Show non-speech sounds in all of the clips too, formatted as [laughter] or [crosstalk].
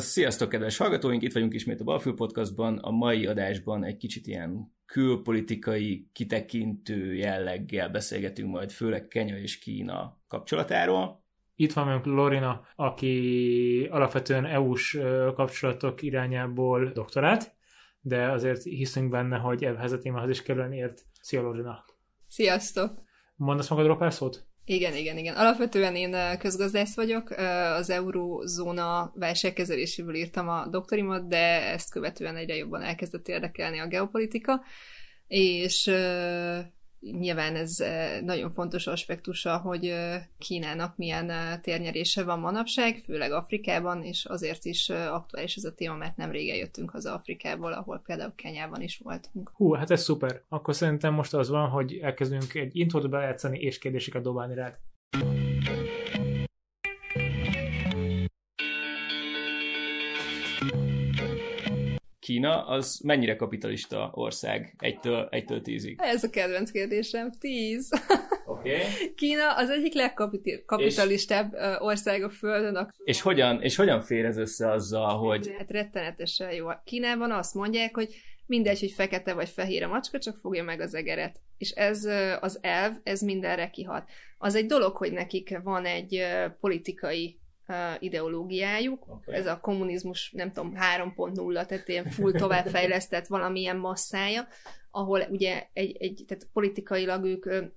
Sziasztok, kedves hallgatóink! Itt vagyunk ismét a Balfül Podcastban. A mai adásban egy kicsit ilyen külpolitikai, kitekintő jelleggel beszélgetünk majd főleg Kenya és Kína kapcsolatáról. Itt van velünk Lorina, aki alapvetően EU-s kapcsolatok irányából doktorát, de azért hiszünk benne, hogy ehhez a témához is kerülni ért. Szia Lorina! Sziasztok! Mondasz magadról pár szót? Igen, igen, igen. Alapvetően én közgazdász vagyok, az eurózóna válságkezeléséből írtam a doktorimat, de ezt követően egyre jobban elkezdett érdekelni a geopolitika, és nyilván ez nagyon fontos aspektusa, hogy Kínának milyen térnyerése van manapság, főleg Afrikában, és azért is aktuális ez a téma, mert nem régen jöttünk haza Afrikából, ahol például Kenyában is voltunk. Hú, hát ez szuper. Akkor szerintem most az van, hogy elkezdünk egy intrót bejátszani, és kérdéseket dobálni rád. Kína az mennyire kapitalista ország egytől, egytől tízig? Ez a kedvenc kérdésem, tíz. Okay. Kína az egyik legkapitalistább és, ország a Földön. És hogyan, és hogyan fér ez össze azzal, hogy... Hát rettenetesen jó. Kínában azt mondják, hogy mindegy, hogy fekete vagy fehér a macska, csak fogja meg az egeret. És ez az elv, ez mindenre kihat. Az egy dolog, hogy nekik van egy politikai ideológiájuk. Okay. Ez a kommunizmus, nem tudom, 3.0, tehát ilyen full továbbfejlesztett valamilyen masszája, ahol ugye egy, egy tehát politikailag ők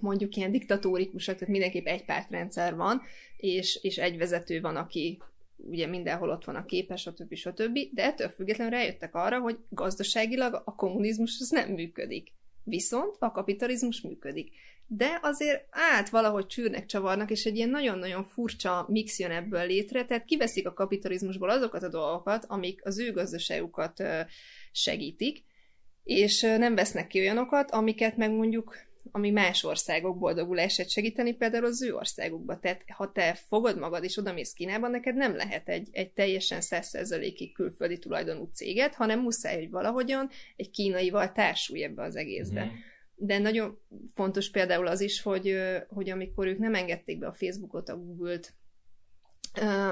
mondjuk ilyen diktatórikusak, tehát mindenképp egy pártrendszer van, és, és egy vezető van, aki ugye mindenhol ott van a képes, stb. stb. De ettől függetlenül rájöttek arra, hogy gazdaságilag a kommunizmus az nem működik. Viszont a kapitalizmus működik de azért át valahogy csűrnek, csavarnak, és egy ilyen nagyon-nagyon furcsa mix jön ebből létre, tehát kiveszik a kapitalizmusból azokat a dolgokat, amik az ő gazdaságukat segítik, és nem vesznek ki olyanokat, amiket meg mondjuk ami más országok boldogulását segíteni, például az ő országukba. Tehát ha te fogod magad és odamész Kínában, neked nem lehet egy, egy teljesen 100%-ig külföldi tulajdonú céget, hanem muszáj, hogy valahogyan egy kínaival társulj ebbe az egészbe. Mm de nagyon fontos például az is, hogy, hogy amikor ők nem engedték be a Facebookot, a Google-t,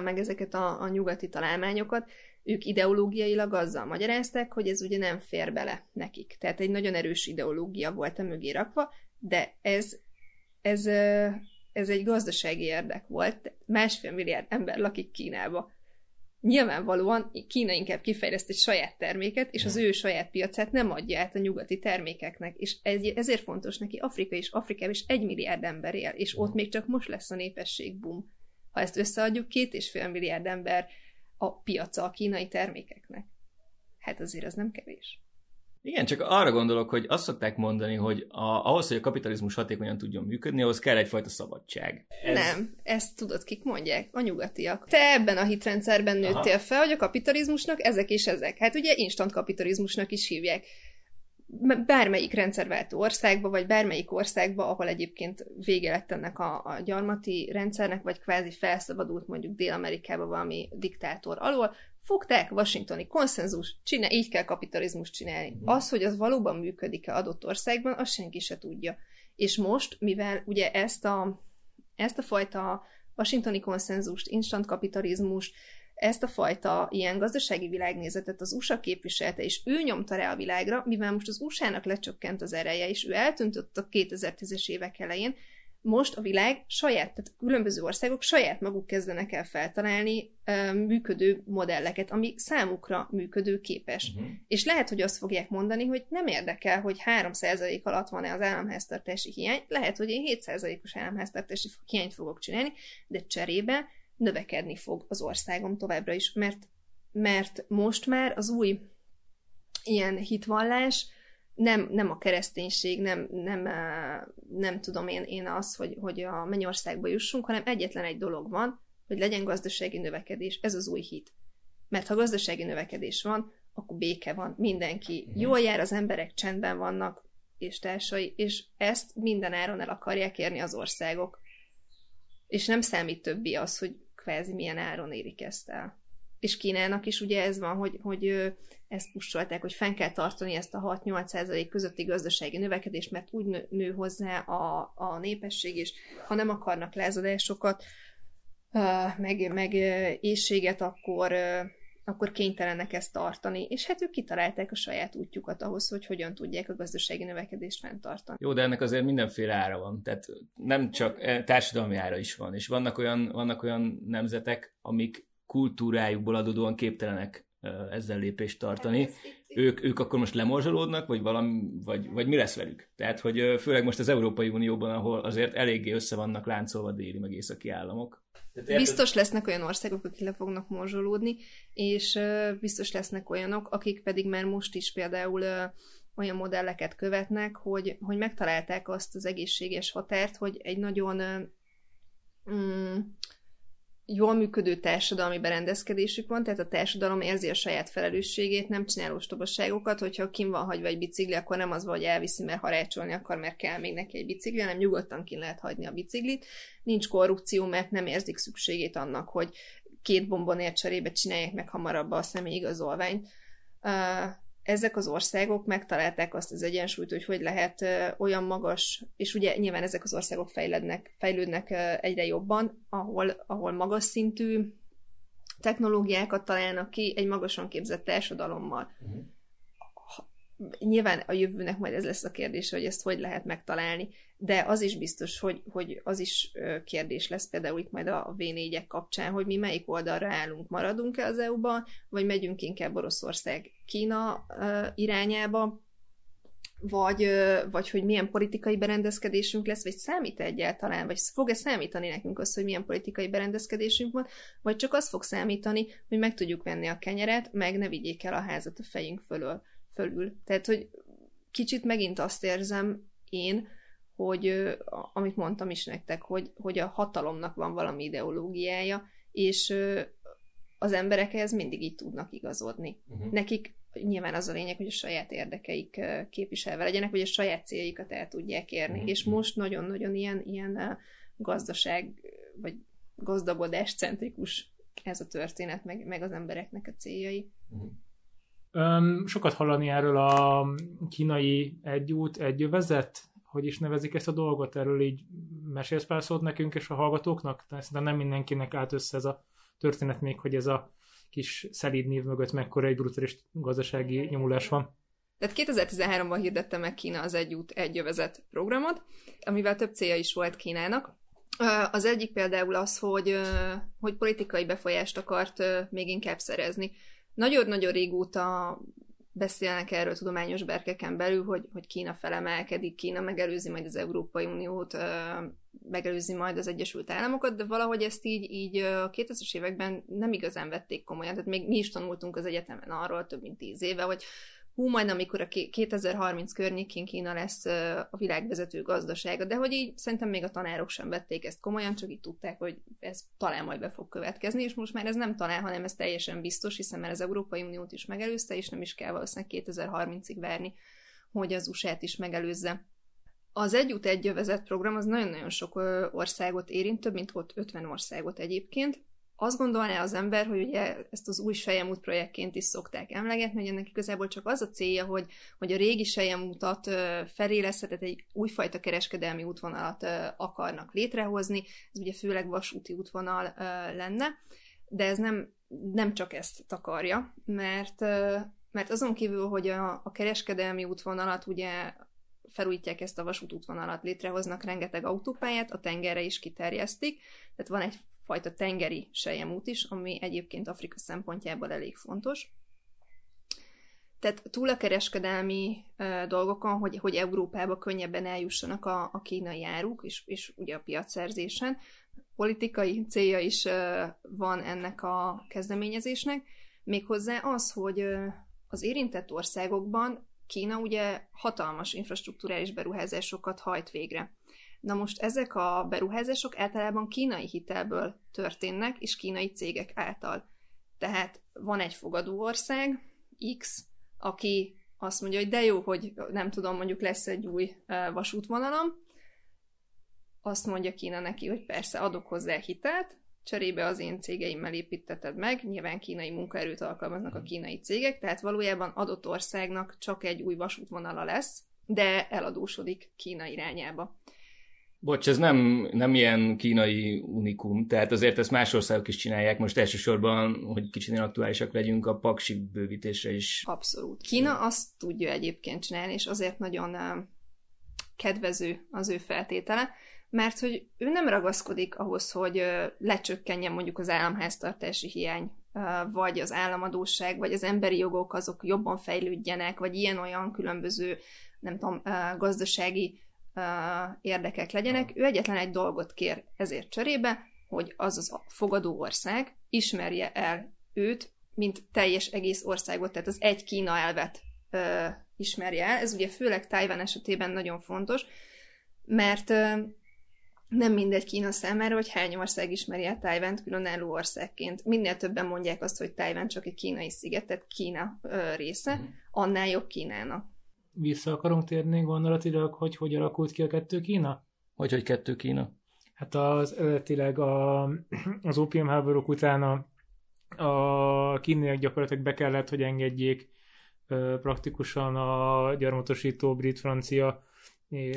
meg ezeket a, a nyugati találmányokat, ők ideológiailag azzal magyarázták, hogy ez ugye nem fér bele nekik. Tehát egy nagyon erős ideológia volt a mögé rakva, de ez, ez, ez egy gazdasági érdek volt. Másfél milliárd ember lakik Kínába nyilvánvalóan Kína inkább kifejleszt egy saját terméket, és az ő saját piacát nem adja át a nyugati termékeknek. És ezért fontos neki Afrika és Afrikában is egy milliárd ember él, és ott még csak most lesz a népesség boom. Ha ezt összeadjuk, két és fél milliárd ember a piaca a kínai termékeknek. Hát azért az nem kevés. Igen, csak arra gondolok, hogy azt szokták mondani, hogy a, ahhoz, hogy a kapitalizmus hatékonyan tudjon működni, ahhoz kell egyfajta szabadság. Ez... Nem, ezt tudod, kik mondják? A nyugatiak. Te ebben a hitrendszerben nőttél Aha. fel, hogy a kapitalizmusnak ezek és ezek. Hát ugye instant kapitalizmusnak is hívják bármelyik rendszerváltó országba, vagy bármelyik országba, ahol egyébként vége lett ennek a, a gyarmati rendszernek, vagy kvázi felszabadult mondjuk Dél-Amerikába valami diktátor alól, fogták washingtoni konszenzus, csinál, így kell kapitalizmus csinálni. Mhm. Az, hogy az valóban működik-e adott országban, azt senki se tudja. És most, mivel ugye ezt a, ezt a fajta washingtoni konszenzust, instant kapitalizmus, ezt a fajta ilyen gazdasági világnézetet az USA képviselte, és ő nyomta rá a világra, mivel most az USA-nak lecsökkent az ereje, és ő eltűntött a 2010-es évek elején, most a világ saját, tehát különböző országok saját maguk kezdenek el feltalálni uh, működő modelleket, ami számukra működő képes. Uh-huh. És lehet, hogy azt fogják mondani, hogy nem érdekel, hogy 3% alatt van-e az államháztartási hiány, lehet, hogy én 7%-os államháztartási hiányt fogok csinálni, de cserébe növekedni fog az országom továbbra is, mert, mert most már az új ilyen hitvallás nem, nem a kereszténység, nem, nem, nem tudom én, én az, hogy, hogy a mennyországba jussunk, hanem egyetlen egy dolog van, hogy legyen gazdasági növekedés. Ez az új hit. Mert ha gazdasági növekedés van, akkor béke van, mindenki mhm. jól jár, az emberek csendben vannak, és társai, és ezt minden áron el akarják érni az országok. És nem számít többi az, hogy kvázi milyen áron érik ezt el. És Kínának is ugye ez van, hogy, hogy ezt pusolták, hogy fenn kell tartani ezt a 6-8% közötti gazdasági növekedést, mert úgy nő, hozzá a, a népesség, és ha nem akarnak lázadásokat, meg, meg éjséget, akkor, akkor kénytelenek ezt tartani. És hát ők kitalálták a saját útjukat ahhoz, hogy hogyan tudják a gazdasági növekedést fenntartani. Jó, de ennek azért mindenféle ára van. Tehát nem csak e, társadalmi ára is van. És vannak olyan, vannak olyan nemzetek, amik kultúrájukból adódóan képtelenek ezzel lépést tartani. Ők, ők akkor most lemorzsolódnak, vagy, valami, vagy, vagy mi lesz velük? Tehát, hogy főleg most az Európai Unióban, ahol azért eléggé össze vannak láncolva déli meg északi államok. Tehát biztos lesznek olyan országok, akik le fognak morzsolódni, és biztos lesznek olyanok, akik pedig már most is például olyan modelleket követnek, hogy, hogy megtalálták azt az egészséges határt, hogy egy nagyon mm, jól működő társadalmi berendezkedésük van, tehát a társadalom érzi a saját felelősségét, nem csinál ostobaságokat, hogyha kim van hagyva egy bicikli, akkor nem az van, hogy elviszi, mert harácsolni akar, mert kell még neki egy bicikli, hanem nyugodtan ki lehet hagyni a biciklit. Nincs korrupció, mert nem érzik szükségét annak, hogy két bombonért cserébe csinálják meg hamarabb a személyigazolványt ezek az országok megtalálták azt az egyensúlyt, hogy hogy lehet olyan magas, és ugye nyilván ezek az országok fejlednek, fejlődnek egyre jobban, ahol, ahol magas szintű technológiákat találnak ki egy magasan képzett társadalommal. Nyilván a jövőnek majd ez lesz a kérdés, hogy ezt hogy lehet megtalálni, de az is biztos, hogy, hogy az is kérdés lesz például itt majd a V4-ek kapcsán, hogy mi melyik oldalra állunk, maradunk-e az EU-ban, vagy megyünk inkább Oroszország Kína irányába, vagy, vagy hogy milyen politikai berendezkedésünk lesz, vagy számít egyáltalán, vagy fog-e számítani nekünk az, hogy milyen politikai berendezkedésünk van, vagy csak az fog számítani, hogy meg tudjuk venni a kenyeret, meg ne vigyék el a házat a fejünk fölől fölül. Tehát, hogy kicsit megint azt érzem én, hogy amit mondtam is nektek, hogy, hogy a hatalomnak van valami ideológiája, és az emberek ehhez mindig így tudnak igazodni. Uh-huh. Nekik nyilván az a lényeg, hogy a saját érdekeik képviselve legyenek, vagy a saját céljaikat el tudják érni. Uh-huh. És most nagyon-nagyon ilyen, ilyen gazdaság, vagy gazdagodás centrikus ez a történet, meg, meg az embereknek a céljai. Uh-huh. Sokat hallani erről a kínai egyút, egyövezet, hogy is nevezik ezt a dolgot, erről így mesélsz pár szót nekünk és a hallgatóknak? Tehát szerintem nem mindenkinek állt össze ez a történet még, hogy ez a kis szelíd név mögött mekkora egy brutális gazdasági nyomulás van. Tehát 2013-ban hirdette meg Kína az Egyút Egyövezet programot, amivel több célja is volt Kínának. Az egyik például az, hogy, hogy politikai befolyást akart még inkább szerezni. Nagyon-nagyon régóta beszélnek erről tudományos berkeken belül, hogy, hogy Kína felemelkedik, Kína megelőzi majd az Európai Uniót, megelőzi majd az Egyesült Államokat, de valahogy ezt így, így a 2000-es években nem igazán vették komolyan. Tehát még mi is tanultunk az egyetemen arról több mint tíz éve, hogy hú, majd amikor a 2030 környékén Kína lesz a világvezető gazdasága, de hogy így szerintem még a tanárok sem vették ezt komolyan, csak így tudták, hogy ez talán majd be fog következni, és most már ez nem talán, hanem ez teljesen biztos, hiszen már az Európai Uniót is megelőzte, és nem is kell valószínűleg 2030-ig várni, hogy az USA-t is megelőzze. Az Együtt egy program az nagyon-nagyon sok országot érint, több mint 50 országot egyébként, azt gondolná az ember, hogy ugye ezt az új Sejemút projektként is szokták emlegetni, hogy ennek igazából csak az a célja, hogy, hogy a régi Sejemútat feléleszhetett egy újfajta kereskedelmi útvonalat akarnak létrehozni, ez ugye főleg vasúti útvonal lenne, de ez nem, nem csak ezt takarja, mert, mert azon kívül, hogy a, a kereskedelmi útvonalat ugye felújítják ezt a vasútútvonalat, létrehoznak rengeteg autópályát, a tengerre is kiterjesztik, tehát van egy fajta tengeri sejemút is, ami egyébként Afrika szempontjából elég fontos. Tehát túl a kereskedelmi uh, dolgokon, hogy, hogy Európába könnyebben eljussanak a, a kínai áruk, és, és ugye a piacszerzésen, politikai célja is uh, van ennek a kezdeményezésnek, méghozzá az, hogy uh, az érintett országokban Kína ugye hatalmas infrastruktúrális beruházásokat hajt végre. Na most ezek a beruházások általában kínai hitelből történnek, és kínai cégek által. Tehát van egy fogadó ország, X, aki azt mondja, hogy de jó, hogy nem tudom, mondjuk lesz egy új vasútvonalam, azt mondja Kína neki, hogy persze adok hozzá hitelt, cserébe az én cégeimmel építeted meg, nyilván kínai munkaerőt alkalmaznak a kínai cégek, tehát valójában adott országnak csak egy új vasútvonala lesz, de eladósodik Kína irányába. Bocs, ez nem, nem ilyen kínai unikum, tehát azért ezt más országok is csinálják, most elsősorban, hogy kicsit aktuálisak legyünk, a paksi bővítésre is. Abszolút. Kína azt tudja egyébként csinálni, és azért nagyon kedvező az ő feltétele, mert hogy ő nem ragaszkodik ahhoz, hogy lecsökkenjen mondjuk az államháztartási hiány, vagy az államadóság, vagy az emberi jogok azok jobban fejlődjenek, vagy ilyen-olyan különböző, nem tudom, gazdasági érdekek legyenek. Ő egyetlen egy dolgot kér ezért cserébe, hogy az az a fogadó ország ismerje el őt, mint teljes egész országot, tehát az egy Kína elvet ismerje el. Ez ugye főleg Tájván esetében nagyon fontos, mert nem mindegy Kína számára, hogy hány ország ismeri el Tájvánt különálló országként. Minél többen mondják azt, hogy Tájván csak egy kínai sziget, tehát Kína ö, része, mhm. annál jobb Kínának. Vissza akarunk térni gondolatilag, hogy hogy alakult ki a kettő Kína? Hogy, hogy kettő Kína? Hát az eredetileg a, az háborúk után a, a kínaiak gyakorlatilag be kellett, hogy engedjék praktikusan a gyarmatosító brit-francia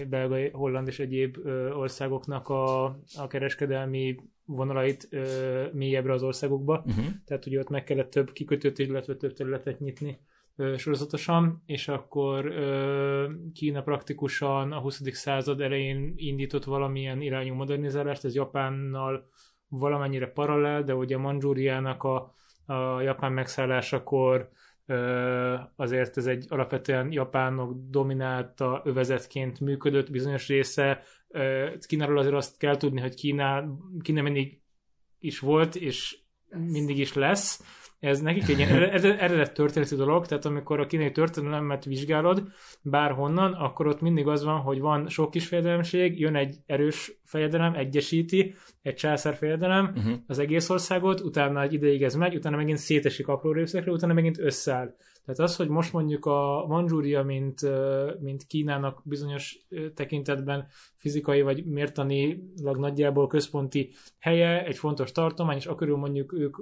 belga, holland és egyéb országoknak a, a kereskedelmi vonalait ö, mélyebbre az országokba. Uh-huh. Tehát ugye ott meg kellett több kikötőt, illetve több területet nyitni ö, sorozatosan, és akkor ö, Kína praktikusan a 20. század elején indított valamilyen irányú modernizálást, ez Japánnal valamennyire paralel, de ugye Manzsúriának a, a japán megszállásakor azért ez egy alapvetően japánok dominálta övezetként működött bizonyos része. Kínáról azért azt kell tudni, hogy Kína, Kína mindig is volt, és mindig is lesz, ez nekik egy ilyen eredet történeti dolog, tehát amikor a kínai történelmet vizsgálod bárhonnan, akkor ott mindig az van, hogy van sok kis fejedelemség, jön egy erős fejedelem, egyesíti, egy császár fejedelem uh-huh. az egész országot, utána egy ideig ez megy, utána megint szétesik apró részekre, utána megint összeáll. Tehát az, hogy most mondjuk a Manzsúria, mint, mint Kínának bizonyos tekintetben fizikai vagy mértanilag nagyjából központi helye, egy fontos tartomány, és akkor mondjuk ők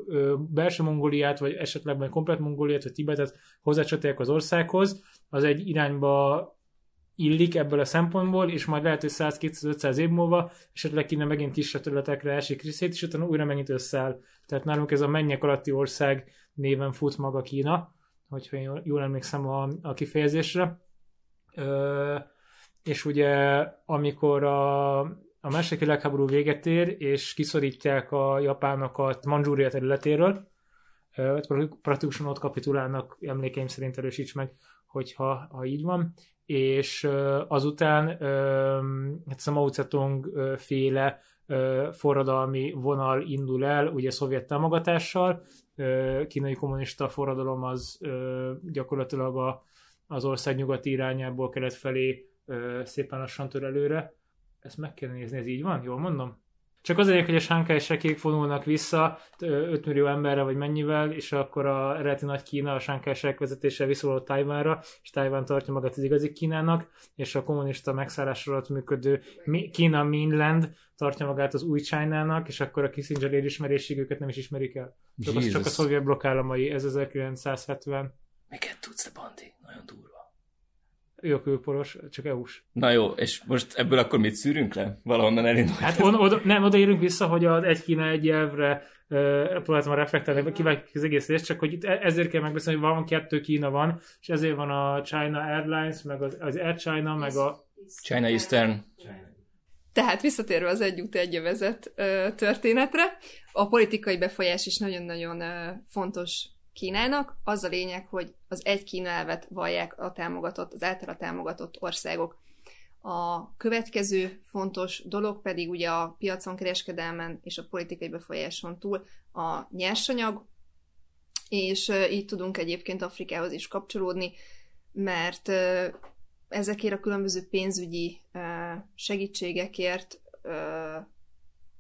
belső Mongóliát, vagy esetleg komplet Mongóliát, vagy Tibetet hozzácsatják az országhoz, az egy irányba illik ebből a szempontból, és majd lehet, hogy 100-200-500 év múlva esetleg Kína megint kisebb területekre esik részét, és utána újra megint összeáll. Tehát nálunk ez a mennyek alatti ország néven fut maga Kína, hogyha én jól emlékszem a, a kifejezésre. Ö, és ugye amikor a, a második világháború véget ér, és kiszorítják a japánokat Manzsúria területéről, praktikusan ott kapitulálnak, emlékeim szerint erősíts meg, hogyha ha így van, és azután hát a Mao Zedong féle forradalmi vonal indul el, ugye szovjet támogatással, kínai kommunista forradalom az gyakorlatilag a, az ország nyugati irányából kelet felé szépen lassan tör előre. Ezt meg kell nézni, ez így van? Jól mondom? Csak azért, hogy a sánkai sekék vonulnak vissza 5 millió emberre vagy mennyivel, és akkor a eredeti nagy Kína a sánkai vezetése visszavonult Tajvánra, és Tajván tartja magát az igazi Kínának, és a kommunista megszállás alatt működő Kína mainland tartja magát az új China-nak, és akkor a Kissinger elismerésig őket nem is ismerik el. Csak, az, csak a szovjet blokkállamai, ez 1970. Miket tudsz, te Bandi? Nagyon durva. Ő a külporos, csak EU-s. Na jó, és most ebből akkor mit szűrünk le? Valahonnan elindultunk. Hát on, oda, nem, odaérünk vissza, hogy az egy Kína egy elvre uh, próbáltam reflektálni, kivágjuk az egész részt, csak hogy itt e- ezért kell megbeszélni, hogy van kettő Kína van, és ezért van a China Airlines, meg az, az Air China, meg a... China Eastern. Tehát visszatérve az együtt egyövezet történetre, a politikai befolyás is nagyon-nagyon fontos Kínának. Az a lényeg, hogy az egy Kína elvet vallják a támogatott, az általa támogatott országok. A következő fontos dolog pedig ugye a piacon kereskedelmen és a politikai befolyáson túl a nyersanyag, és így tudunk egyébként Afrikához is kapcsolódni, mert ezekért a különböző pénzügyi segítségekért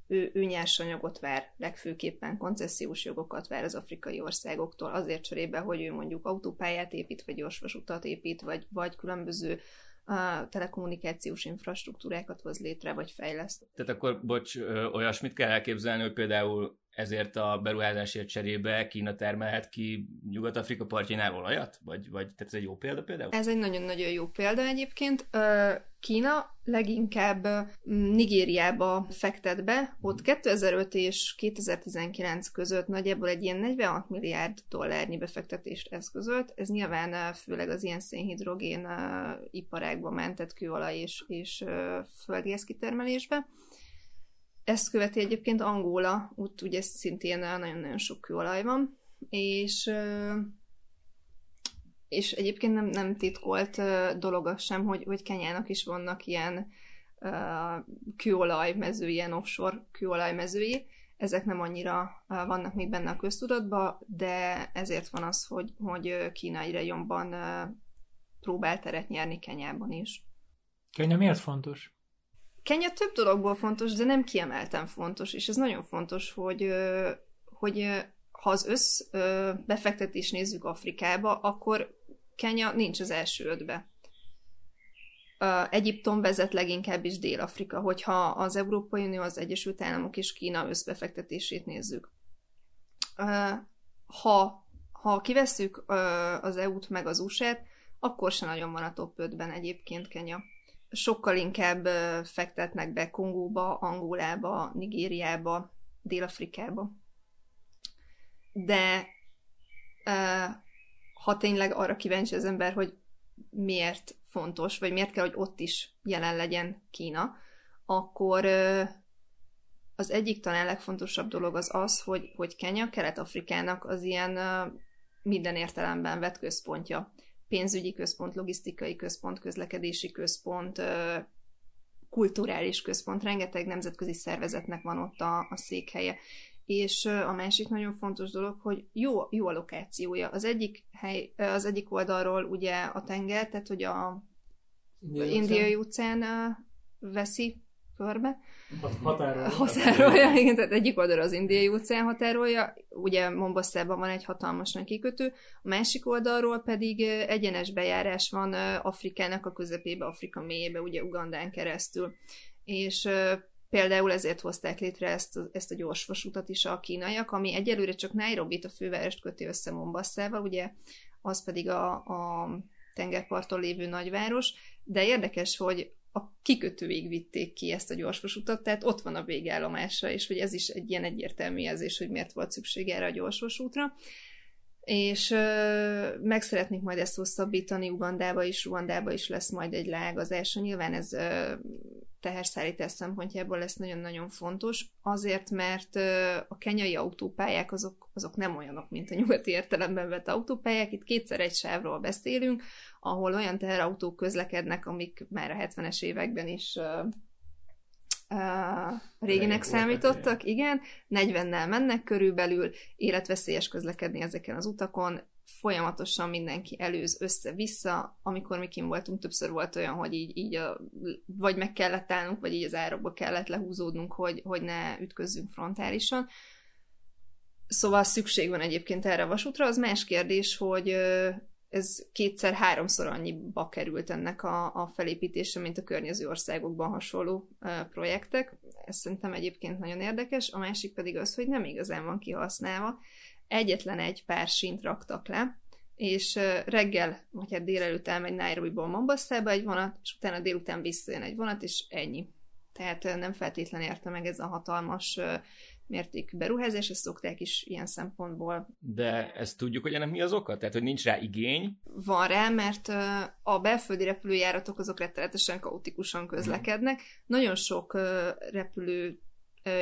ő, ő nyersanyagot vár, legfőképpen koncesziós jogokat vár az afrikai országoktól, azért cserébe, hogy ő mondjuk autópályát épít, vagy gyorsvasutat épít, vagy, vagy különböző a telekommunikációs infrastruktúrákat hoz létre, vagy fejleszt. Tehát akkor, bocs, olyasmit kell elképzelni, hogy például ezért a beruházásért cserébe Kína termelhet ki Nyugat-Afrika partjainál olajat? Vagy, vagy tehát ez egy jó példa például? Ez egy nagyon-nagyon jó példa egyébként. Kína leginkább Nigériába fektet be, ott 2005 és 2019 között nagyjából egy ilyen 46 milliárd dollárnyi befektetést eszközölt. Ez nyilván főleg az ilyen szénhidrogén iparágba mentett kőolaj és, és földgáz kitermelésbe. Ezt követi egyébként Angola, ott ugye szintén nagyon-nagyon sok kőolaj van, és és egyébként nem, nem titkolt dolog az sem, hogy, hogy Kenyának is vannak ilyen uh, kőolajmező, ilyen offshore kőolajmezői. Ezek nem annyira vannak még benne a köztudatban, de ezért van az, hogy, hogy Kína egyre jobban próbál teret nyerni Kenyában is. Kenya miért fontos? Kenya több dologból fontos, de nem kiemelten fontos, és ez nagyon fontos, hogy, hogy ha az össz befektetést nézzük Afrikába, akkor Kenya nincs az első ötbe. Egyiptom vezet leginkább is Dél-Afrika, hogyha az Európai Unió, az Egyesült Államok és Kína összbefektetését nézzük. Ha, ha kivesszük az EU-t meg az USA-t, akkor se nagyon van a top 5-ben egyébként Kenya sokkal inkább fektetnek be Kongóba, Angolába, Nigériába, Dél-Afrikába. De ha tényleg arra kíváncsi az ember, hogy miért fontos, vagy miért kell, hogy ott is jelen legyen Kína, akkor az egyik talán legfontosabb dolog az az, hogy, hogy Kenya Kelet-Afrikának az ilyen minden értelemben vett központja pénzügyi központ, logisztikai központ, közlekedési központ, kulturális központ, rengeteg nemzetközi szervezetnek van ott a, a székhelye. És a másik nagyon fontos dolog, hogy jó, jó a lokációja. Az egyik, hely, az egyik oldalról ugye a tenger, tehát hogy a Indiai, Indiai utcán veszi körbe. Határolja. Határolja, igen, tehát egyik oldal az indiai óceán határolja, ugye Mombasszában van egy hatalmas nagy kikötő, a másik oldalról pedig egyenes bejárás van Afrikának a közepébe, Afrika mélyébe, ugye Ugandán keresztül. És Például ezért hozták létre ezt, a, ezt a gyorsvasutat is a kínaiak, ami egyelőre csak Nairobi-t, a fővárost köti össze Mombasszával, ugye az pedig a, a tengerparton lévő nagyváros, de érdekes, hogy a kikötőig vitték ki ezt a gyorsvasutat, tehát ott van a végállomásra, és hogy ez is egy ilyen egyértelmű jelzés, hogy miért volt szükség erre a gyorsvasútra. És ö, meg szeretnék majd ezt hosszabbítani, Ugandába is, Ugandába is lesz majd egy lágazás. Nyilván ez ö, teherszállítás szempontjából lesz nagyon-nagyon fontos, azért, mert a kenyai autópályák azok, azok nem olyanok, mint a nyugati értelemben vett autópályák. Itt kétszer egy sávról beszélünk, ahol olyan teherautók közlekednek, amik már a 70-es években is uh, uh, réginek számítottak, igen, 40-nel mennek körülbelül, életveszélyes közlekedni ezeken az utakon, folyamatosan mindenki előz össze-vissza, amikor mi voltunk, többször volt olyan, hogy így, így a, vagy meg kellett állnunk, vagy így az árokba kellett lehúzódnunk, hogy, hogy ne ütközzünk frontálisan. Szóval szükség van egyébként erre a vasútra. Az más kérdés, hogy ez kétszer-háromszor annyiba került ennek a, a felépítése, mint a környező országokban hasonló projektek. Ez szerintem egyébként nagyon érdekes. A másik pedig az, hogy nem igazán van kihasználva. Egyetlen egy pár sint raktak le, és reggel, vagy hát délelőtt elmegy Nairobi-ból Mombasszába egy vonat, és utána délután visszajön egy vonat, és ennyi. Tehát nem feltétlenül érte meg ez a hatalmas mértékű beruházás, ezt szokták is ilyen szempontból. De ezt tudjuk, hogy ennek mi az oka? Tehát, hogy nincs rá igény? Van rá, mert a belföldi repülőjáratok azok rettenetesen kaotikusan közlekednek. Hmm. Nagyon sok repülő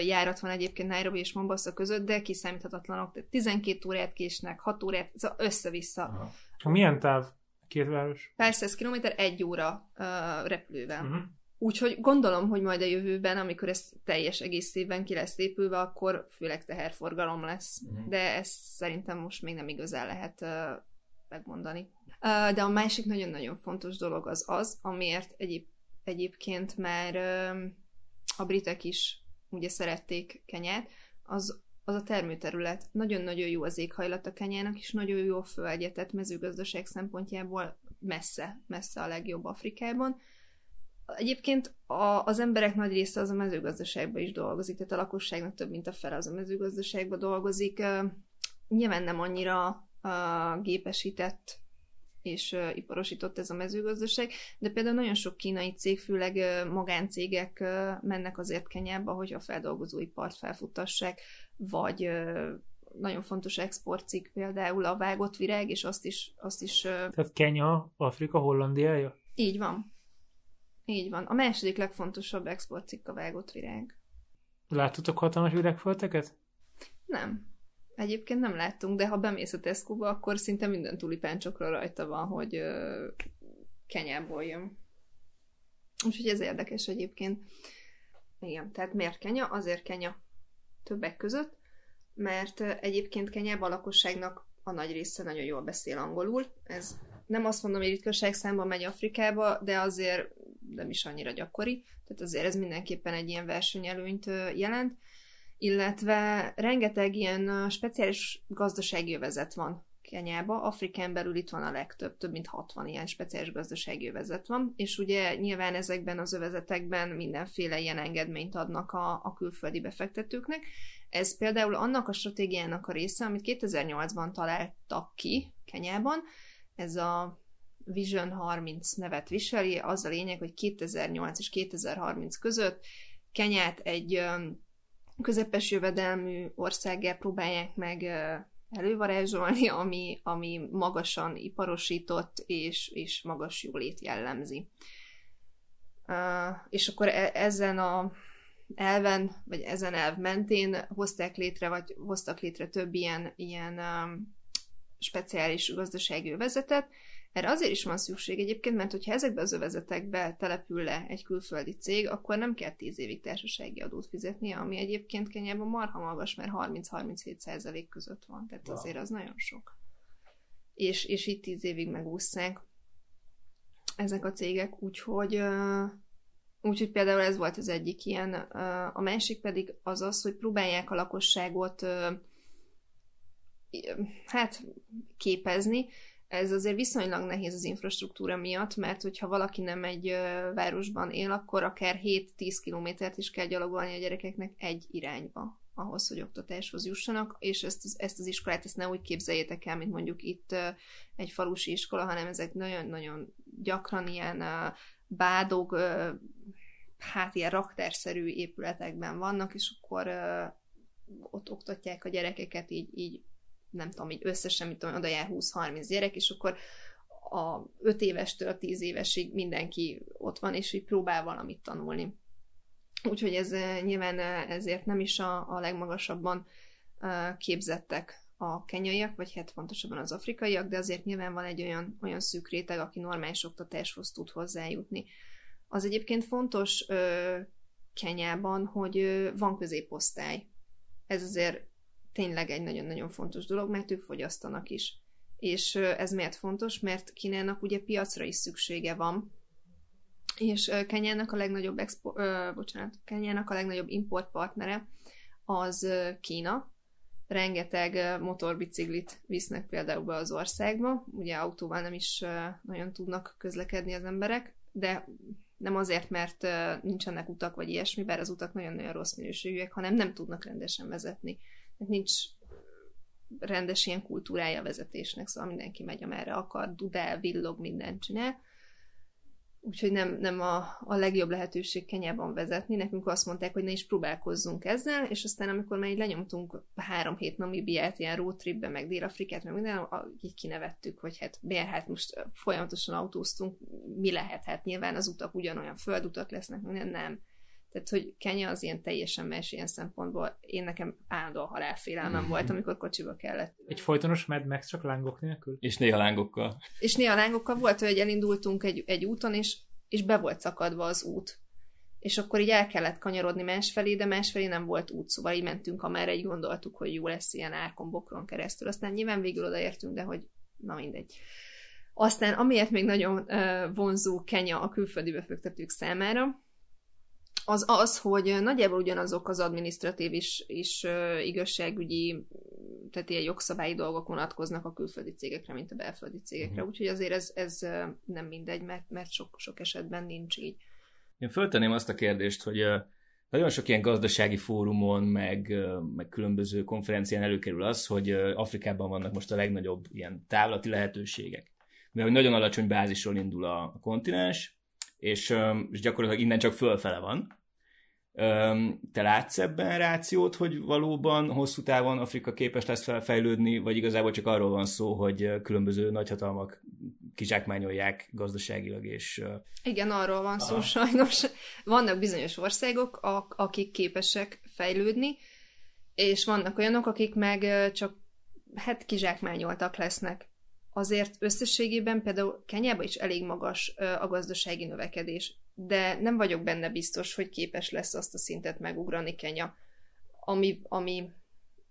járat van egyébként Nairobi és Mombasa között, de kiszámíthatatlanok. Tehát 12 órát késnek, 6 órát, össze-vissza. Aha. Milyen táv két város? Pár száz kilométer, egy óra uh, repülővel. Uh-huh. Úgyhogy gondolom, hogy majd a jövőben, amikor ez teljes egészében ki lesz épülve, akkor főleg teherforgalom lesz. Uh-huh. De ezt szerintem most még nem igazán lehet uh, megmondani. Uh, de a másik nagyon-nagyon fontos dolog az az, amiért egyéb, egyébként már uh, a britek is ugye szerették Kenyát, az, az a termőterület. Nagyon-nagyon jó az éghajlat a Kenyának, és nagyon jó a földje, tehát mezőgazdaság szempontjából messze, messze a legjobb Afrikában Egyébként a, az emberek nagy része az a mezőgazdaságban is dolgozik, tehát a lakosságnak több mint a fele az a mezőgazdaságban dolgozik. Nyilván nem annyira gépesített és iparosított ez a mezőgazdaság, de például nagyon sok kínai cég, főleg magáncégek mennek azért Kenyába, hogy a feldolgozóipart felfutassák, vagy nagyon fontos exportcikk például a vágott virág, és azt is... Azt is Tehát Kenya, Afrika, Hollandiája? Így van. Így van. A második legfontosabb exportcikk a vágott virág. Láttatok hatalmas virágfolteket? Nem. Egyébként nem láttunk, de ha bemész a tesco akkor szinte minden tulipáncsokra rajta van, hogy ö, Kenyából jön. Úgyhogy ez érdekes egyébként. Igen, tehát miért Kenya? Azért Kenya többek között, mert egyébként Kenyában a lakosságnak a nagy része nagyon jól beszél angolul. Ez nem azt mondom, hogy ritkaság számban megy Afrikába, de azért nem is annyira gyakori, tehát azért ez mindenképpen egy ilyen versenyelőnyt jelent, illetve rengeteg ilyen speciális gazdasági övezet van Kenyába, Afrikán belül itt van a legtöbb, több mint 60 ilyen speciális gazdasági övezet van, és ugye nyilván ezekben az övezetekben mindenféle ilyen engedményt adnak a, a külföldi befektetőknek, ez például annak a stratégiának a része, amit 2008-ban találtak ki Kenyában, ez a Vision 30 nevet viseli, az a lényeg, hogy 2008 és 2030 között Kenyát egy közepes jövedelmű országgá próbálják meg elővarázsolni, ami, ami magasan iparosított és, és magas jólét jellemzi. És akkor e- ezen a elven, vagy ezen elv mentén hozták létre, vagy hoztak létre több ilyen, ilyen speciális gazdasági övezetet. Erre azért is van szükség egyébként, mert hogyha ezekbe az övezetekbe települ le egy külföldi cég, akkor nem kell 10 évig társasági adót fizetni, ami egyébként Kenyában marha magas, mert 30-37 százalék között van, tehát wow. azért az nagyon sok. És, és itt 10 évig megúszszák ezek a cégek, úgyhogy Úgyhogy például ez volt az egyik ilyen. A másik pedig az az, hogy próbálják a lakosságot hát képezni. Ez azért viszonylag nehéz az infrastruktúra miatt, mert hogyha valaki nem egy városban él, akkor akár 7-10 kilométert is kell gyalogolni a gyerekeknek egy irányba ahhoz, hogy oktatáshoz jussanak, és ezt ezt az iskolát ezt ne úgy képzeljétek el, mint mondjuk itt egy falusi iskola, hanem ezek nagyon-nagyon gyakran ilyen bádog, hát ilyen raktárszerű épületekben vannak, és akkor ott oktatják a gyerekeket így, így nem tudom, így összesen, mit tudom, oda jár 20-30 gyerek, és akkor a 5 évestől a 10 évesig mindenki ott van, és így próbál valamit tanulni. Úgyhogy ez nyilván ezért nem is a, a legmagasabban képzettek a kenyaiak, vagy hát pontosabban az afrikaiak, de azért nyilván van egy olyan, olyan szűk réteg, aki normális oktatáshoz tud hozzájutni. Az egyébként fontos ö, Kenyában, hogy ö, van középosztály. Ez azért tényleg egy nagyon-nagyon fontos dolog, mert ők fogyasztanak is. És ez miért fontos? Mert Kínának ugye piacra is szüksége van, és Kenyának a legnagyobb expo, ö, bocsánat, Kenyának a legnagyobb importpartnere az Kína, rengeteg motorbiciklit visznek például be az országba, ugye autóval nem is nagyon tudnak közlekedni az emberek, de nem azért, mert nincsenek utak vagy ilyesmi, bár az utak nagyon-nagyon rossz minőségűek, hanem nem tudnak rendesen vezetni. Nincs rendes ilyen kultúrája vezetésnek, szóval mindenki megy, amerre akar, dudál, villog, mindent csinál úgyhogy nem, nem a, a legjobb lehetőség Kenyában vezetni. Nekünk azt mondták, hogy ne is próbálkozzunk ezzel, és aztán amikor már így lenyomtunk három hét Namibiát, ilyen roadtripbe, meg Dél-Afrikát, meg minden, így kinevettük, hogy hát miért hát most folyamatosan autóztunk, mi lehet, hát nyilván az utak ugyanolyan földutak lesznek, minden nem. Tehát, hogy Kenya az ilyen teljesen más ilyen szempontból. Én nekem állandó halálfélelmem mm-hmm. volt, amikor kocsiba kellett. Egy folytonos Mad Max csak lángok nélkül? És néha lángokkal. És néha lángokkal volt, hogy elindultunk egy, egy úton, és, és be volt szakadva az út. És akkor így el kellett kanyarodni másfelé, de másfelé nem volt út, szóval így mentünk, amerre így gondoltuk, hogy jó lesz ilyen árkon, bokron keresztül. Aztán nyilván végül odaértünk, de hogy na mindegy. Aztán amiért még nagyon uh, vonzó Kenya a külföldi befektetők számára, az az, hogy nagyjából ugyanazok az adminisztratív is, uh, igazságügyi, tehát ilyen jogszabályi dolgok vonatkoznak a külföldi cégekre, mint a belföldi cégekre. Uh-huh. Úgyhogy azért ez, ez nem mindegy, mert, mert sok, sok esetben nincs így. Én föltenném azt a kérdést, hogy nagyon sok ilyen gazdasági fórumon, meg, meg különböző konferencián előkerül az, hogy Afrikában vannak most a legnagyobb ilyen távlati lehetőségek. Mert nagyon alacsony bázisról indul a kontinens, és, és gyakorlatilag innen csak fölfele van. Te látsz ebben rációt, hogy valóban hosszú távon Afrika képes lesz felfejlődni, vagy igazából csak arról van szó, hogy különböző nagyhatalmak kizsákmányolják gazdaságilag, és... Igen, arról van szó Aha. sajnos. Vannak bizonyos országok, akik képesek fejlődni, és vannak olyanok, akik meg csak hát kizsákmányoltak lesznek. Azért összességében például Kenyában is elég magas a gazdasági növekedés de nem vagyok benne biztos, hogy képes lesz azt a szintet megugrani Kenya, ami, ami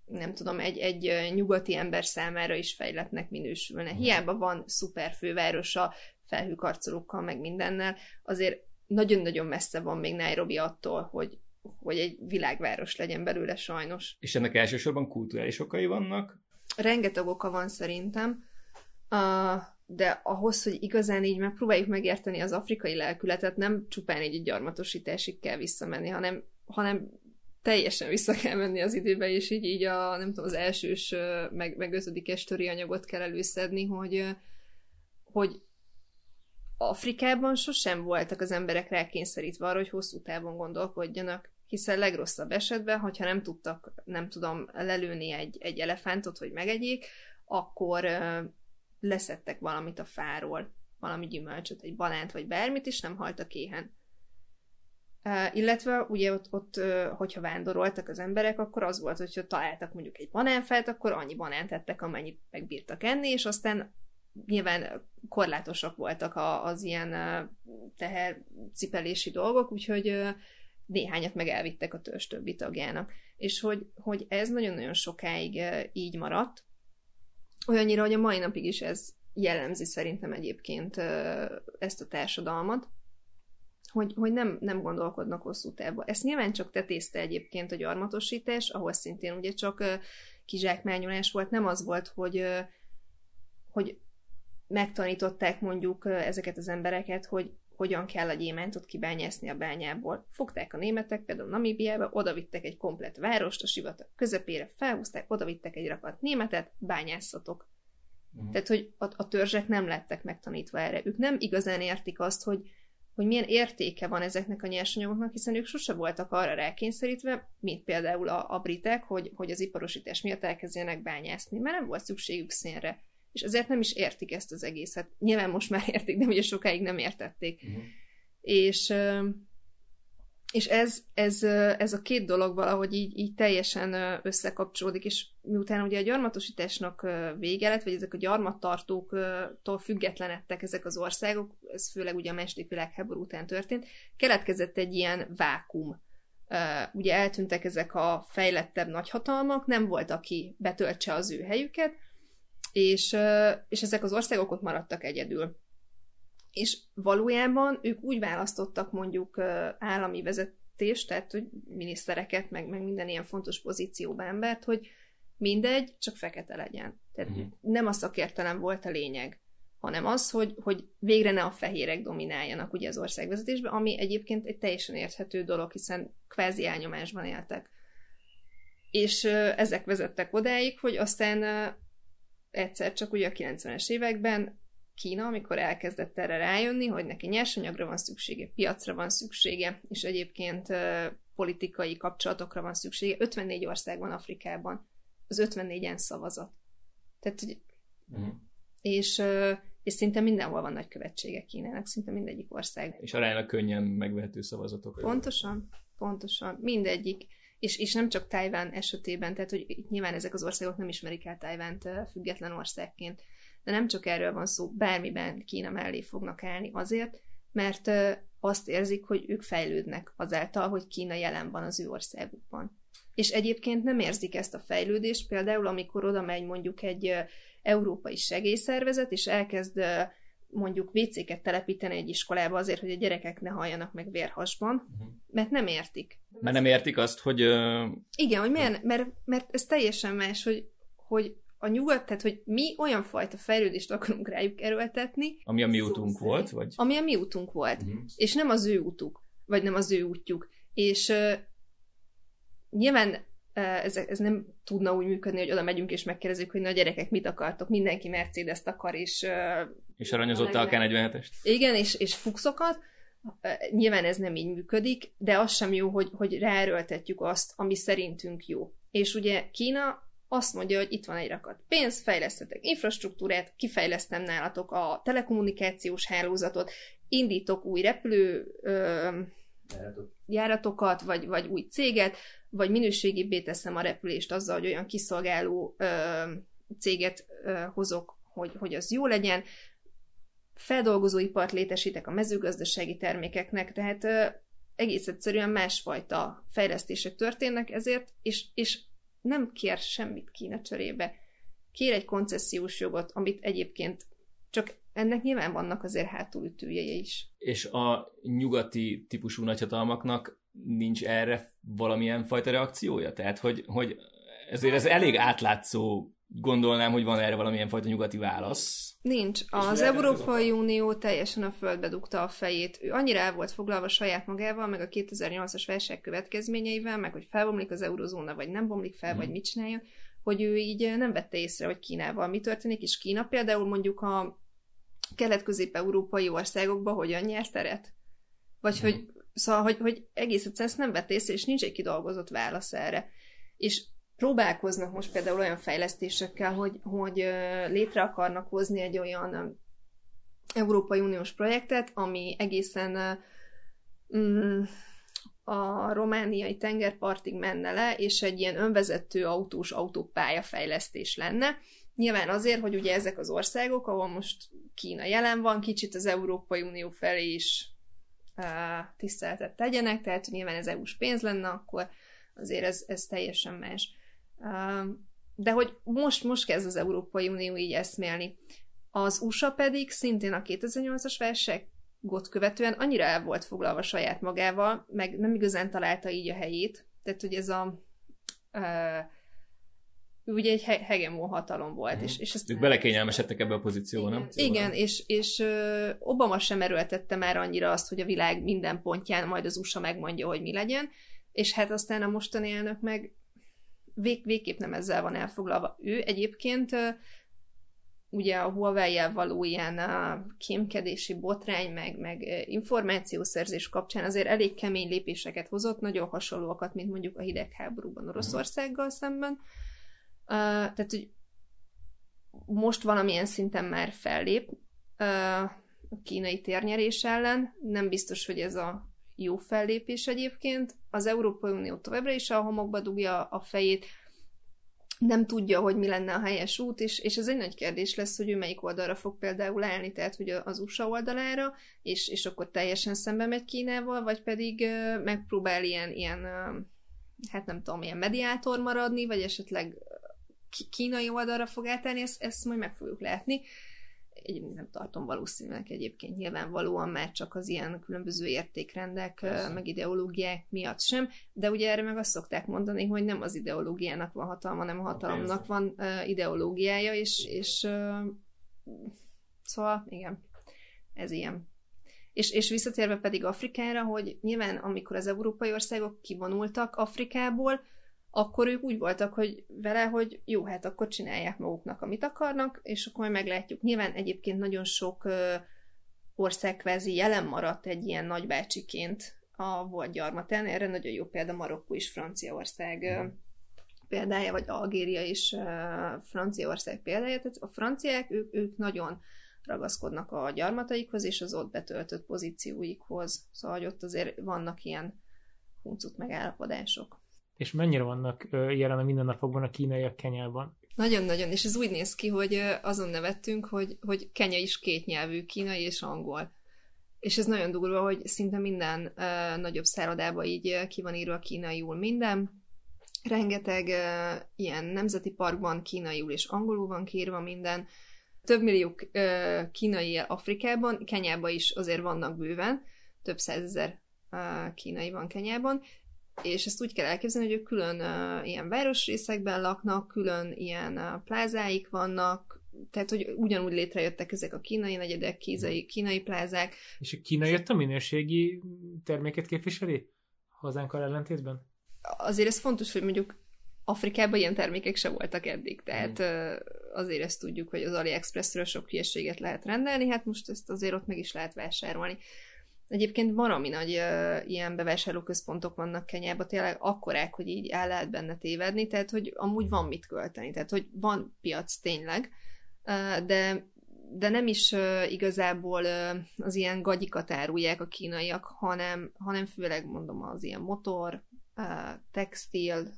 nem tudom, egy, egy nyugati ember számára is fejletnek minősülne. Mhm. Hiába van szuper fővárosa, felhőkarcolókkal, meg mindennel, azért nagyon-nagyon messze van még Nairobi attól, hogy, hogy egy világváros legyen belőle sajnos. És ennek elsősorban kulturális okai vannak? Rengeteg oka van szerintem. Uh, de ahhoz, hogy igazán így megpróbáljuk megérteni az afrikai lelkületet, nem csupán egy gyarmatosításig kell visszamenni, hanem, hanem teljesen vissza kell menni az időbe, és így, így a, nem tudom, az elsős, meg, meg ötödikes töri anyagot kell előszedni, hogy, hogy Afrikában sosem voltak az emberek rákényszerítve arra, hogy hosszú távon gondolkodjanak, hiszen legrosszabb esetben, hogyha nem tudtak, nem tudom, lelőni egy, egy elefántot, hogy megegyék, akkor leszettek valamit a fáról, valami gyümölcsöt, egy banánt vagy bármit, és nem haltak éhen. Uh, illetve ugye ott, ott uh, hogyha vándoroltak az emberek, akkor az volt, hogyha találtak mondjuk egy banánfát, akkor annyi banánt ettek, amennyit megbírtak enni, és aztán nyilván korlátosak voltak a, az ilyen uh, tehercipelési dolgok, úgyhogy néhányat meg elvittek a törzs többi tagjának. És hogy, hogy ez nagyon-nagyon sokáig így maradt, Olyannyira, hogy a mai napig is ez jellemzi szerintem egyébként ezt a társadalmat, hogy, hogy nem, nem gondolkodnak hosszú távba. Ezt nyilván csak tetézte egyébként a gyarmatosítás, ahol szintén ugye csak kizsákmányolás volt, nem az volt, hogy, hogy megtanították mondjuk ezeket az embereket, hogy hogyan kell a gyémántot kibányászni a bányából. Fogták a németek, például Namíbiába, odavittek egy komplet várost a sivatag közepére, felhúzták, odavittek egy rakat németet, bányászatok. Uh-huh. Tehát, hogy a, a törzsek nem lettek megtanítva erre. Ők nem igazán értik azt, hogy, hogy milyen értéke van ezeknek a nyersanyagoknak, hiszen ők sose voltak arra rákényszerítve, mint például a, a britek, hogy, hogy az iparosítás miatt elkezdjenek bányászni, mert nem volt szükségük szénre és azért nem is értik ezt az egészet. Nyilván most már értik, de ugye sokáig nem értették. Uh-huh. És, és ez, ez, ez a két dolog valahogy így, így teljesen összekapcsolódik, és miután ugye a gyarmatosításnak vége lett, vagy ezek a gyarmattartóktól függetlenedtek ezek az országok, ez főleg ugye a második világháború után történt, keletkezett egy ilyen vákum. Ugye eltűntek ezek a fejlettebb nagyhatalmak, nem volt, aki betöltse az ő helyüket, és, és ezek az országok ott maradtak egyedül. És valójában ők úgy választottak mondjuk állami vezetést, tehát hogy minisztereket, meg, meg minden ilyen fontos pozícióba embert, hogy mindegy, csak fekete legyen. Tehát uh-huh. nem a szakértelem volt a lényeg, hanem az, hogy, hogy végre ne a fehérek domináljanak ugye az országvezetésben, ami egyébként egy teljesen érthető dolog, hiszen kvázi elnyomásban éltek. És ezek vezettek odáig, hogy aztán egyszer csak ugye a 90-es években Kína, amikor elkezdett erre rájönni, hogy neki nyersanyagra van szüksége, piacra van szüksége, és egyébként politikai kapcsolatokra van szüksége. 54 ország van Afrikában, az 54-en szavazat. Tehát, hogy, uh-huh. és, és szinte mindenhol van nagy követsége Kínának, szinte mindegyik ország. És aránylag könnyen megvehető szavazatok. Pontosan, pontosan, mindegyik és, és nem csak Tájván esetében, tehát hogy nyilván ezek az országok nem ismerik el Tájvánt független országként, de nem csak erről van szó, bármiben Kína mellé fognak állni azért, mert azt érzik, hogy ők fejlődnek azáltal, hogy Kína jelen van az ő országukban. És egyébként nem érzik ezt a fejlődést, például amikor oda megy mondjuk egy európai segélyszervezet, és elkezd mondjuk WC-ket telepíteni egy iskolába azért, hogy a gyerekek ne halljanak meg vérhasban, uh-huh. mert nem értik. Mert nem értik azt, hogy... Uh... Igen, hogy milyen, mert, mert ez teljesen más, hogy, hogy a nyugat, tehát hogy mi olyan fajta fejlődést akarunk rájuk erőltetni. Ami a mi utunk volt, vagy? Ami a mi utunk volt, uh-huh. és nem az ő utuk. vagy nem az ő útjuk. És uh, nyilván ez, ez nem tudna úgy működni, hogy oda megyünk és megkérdezzük, hogy na gyerekek, mit akartok, mindenki Mercedes-t akar, és... És aranyozott a K47-est. Igen, és, és fuxokat. Nyilván ez nem így működik, de az sem jó, hogy, hogy ráerőltetjük azt, ami szerintünk jó. És ugye Kína azt mondja, hogy itt van egy rakat pénz, fejlesztetek infrastruktúrát, kifejlesztem nálatok a telekommunikációs hálózatot, indítok új repülő ö, járatokat, vagy, vagy új céget, vagy minőségibbé teszem a repülést azzal, hogy olyan kiszolgáló ö, céget ö, hozok, hogy, hogy az jó legyen, feldolgozóipart létesítek a mezőgazdasági termékeknek, tehát ö, egész egyszerűen másfajta fejlesztések történnek ezért, és, és nem kér semmit Kína cserébe. Kér egy koncesziós jogot, amit egyébként csak ennek nyilván vannak azért hátulütője is. És a nyugati típusú nagyhatalmaknak nincs erre valamilyen fajta reakciója? Tehát, hogy, hogy ezért ez elég átlátszó, gondolnám, hogy van erre valamilyen fajta nyugati válasz. Nincs. Az Európai Unió teljesen a földbe dugta a fejét. Ő annyira el volt foglalva saját magával, meg a 2008-as válság következményeivel, meg hogy felbomlik az eurozóna, vagy nem bomlik fel, hmm. vagy mit csináljon, hogy ő így nem vette észre, hogy Kínával mi történik, és Kína például mondjuk a kelet-közép-európai országokba hogyan nyert teret. Vagy hmm. hogy Szóval, hogy, hogy egész egyszerűen ezt nem vett észre, és nincs egy kidolgozott válasz erre. És próbálkoznak most például olyan fejlesztésekkel, hogy, hogy létre akarnak hozni egy olyan Európai Uniós projektet, ami egészen mm, a romániai tengerpartig menne le, és egy ilyen önvezető autós autópálya fejlesztés lenne. Nyilván azért, hogy ugye ezek az országok, ahol most Kína jelen van, kicsit az Európai Unió felé is tiszteletet tegyenek, tehát hogy nyilván ez EU-s pénz lenne, akkor azért ez, ez teljesen más. De hogy most, most kezd az Európai Unió így eszmélni. Az USA pedig szintén a 2008-as válságot követően annyira el volt foglalva saját magával, meg nem igazán találta így a helyét, tehát hogy ez a ő ugye egy he- hegemó hatalom volt. Mm. És, és ezt ők belekényelmesedtek ebbe a pozícióba, nem? Igen, és, és Obama sem erőltette már annyira azt, hogy a világ minden pontján majd az USA megmondja, hogy mi legyen, és hát aztán a mostani elnök meg vég, végképp nem ezzel van elfoglalva. Ő egyébként ugye a Huawei-jel való ilyen kémkedési botrány, meg, meg információszerzés kapcsán azért elég kemény lépéseket hozott, nagyon hasonlóakat, mint mondjuk a hidegháborúban Oroszországgal szemben, tehát, hogy most valamilyen szinten már fellép a kínai térnyerés ellen. Nem biztos, hogy ez a jó fellépés egyébként. Az Európai Unió továbbra is a homokba dugja a fejét, nem tudja, hogy mi lenne a helyes út, és, és ez egy nagy kérdés lesz, hogy ő melyik oldalra fog például állni, tehát hogy az USA oldalára, és, és akkor teljesen szembe megy Kínával, vagy pedig uh, megpróbál ilyen, ilyen uh, hát nem tudom, ilyen mediátor maradni, vagy esetleg kínai oldalra fog átállni, ezt, ezt majd meg fogjuk látni. Egy, nem tartom valószínűleg egyébként nyilvánvalóan már csak az ilyen különböző értékrendek, Persze. meg ideológiák miatt sem, de ugye erre meg azt szokták mondani, hogy nem az ideológiának van hatalma, hanem a hatalomnak a van uh, ideológiája, és, és uh, szóval igen, ez ilyen. És, és visszatérve pedig Afrikára, hogy nyilván amikor az európai országok kivonultak Afrikából, akkor ők úgy voltak, hogy vele, hogy jó, hát akkor csinálják maguknak, amit akarnak, és akkor majd meglátjuk. Nyilván egyébként nagyon sok ö, ország kvázi jelen maradt egy ilyen nagybácsiként a volt gyarmatán. Erre nagyon jó példa Marokkó és Franciaország példája, vagy Algéria és Franciaország példája. Tehát a franciák, ők, ők nagyon ragaszkodnak a gyarmataikhoz és az ott betöltött pozícióikhoz. Szóval, hogy ott azért vannak ilyen huncut megállapodások. És mennyire vannak jelen a mindennapokban a kínaiak Kenyában? Nagyon-nagyon, és ez úgy néz ki, hogy azon nevettünk, hogy, hogy Kenya is kétnyelvű, kínai és angol. És ez nagyon durva, hogy szinte minden uh, nagyobb szállodában így uh, ki van írva kínaiul minden. Rengeteg uh, ilyen nemzeti parkban kínaiul és angolul van kiírva minden. Több millió uh, kínai Afrikában, Kenyában is azért vannak bőven, több százezer uh, kínai van Kenyában, és ezt úgy kell elképzelni, hogy ők külön uh, ilyen városrészekben laknak, külön ilyen uh, plázáik vannak, tehát, hogy ugyanúgy létrejöttek ezek a kínai negyedek, kínai, kínai plázák. És a Kína jött a minőségi terméket képviseli? Hazánkkal ellentétben? Azért ez fontos, hogy mondjuk Afrikában ilyen termékek se voltak eddig, tehát mm. azért ezt tudjuk, hogy az AliExpressről sok hülyeséget lehet rendelni, hát most ezt azért ott meg is lehet vásárolni. Egyébként baromi nagy uh, ilyen bevásárlóközpontok vannak Kenyában, tényleg akkorák, hogy így el lehet benne tévedni, tehát hogy amúgy van mit költeni, tehát hogy van piac tényleg, de de nem is uh, igazából uh, az ilyen gagyikat árulják a kínaiak, hanem, hanem főleg mondom az ilyen motor, uh, textil,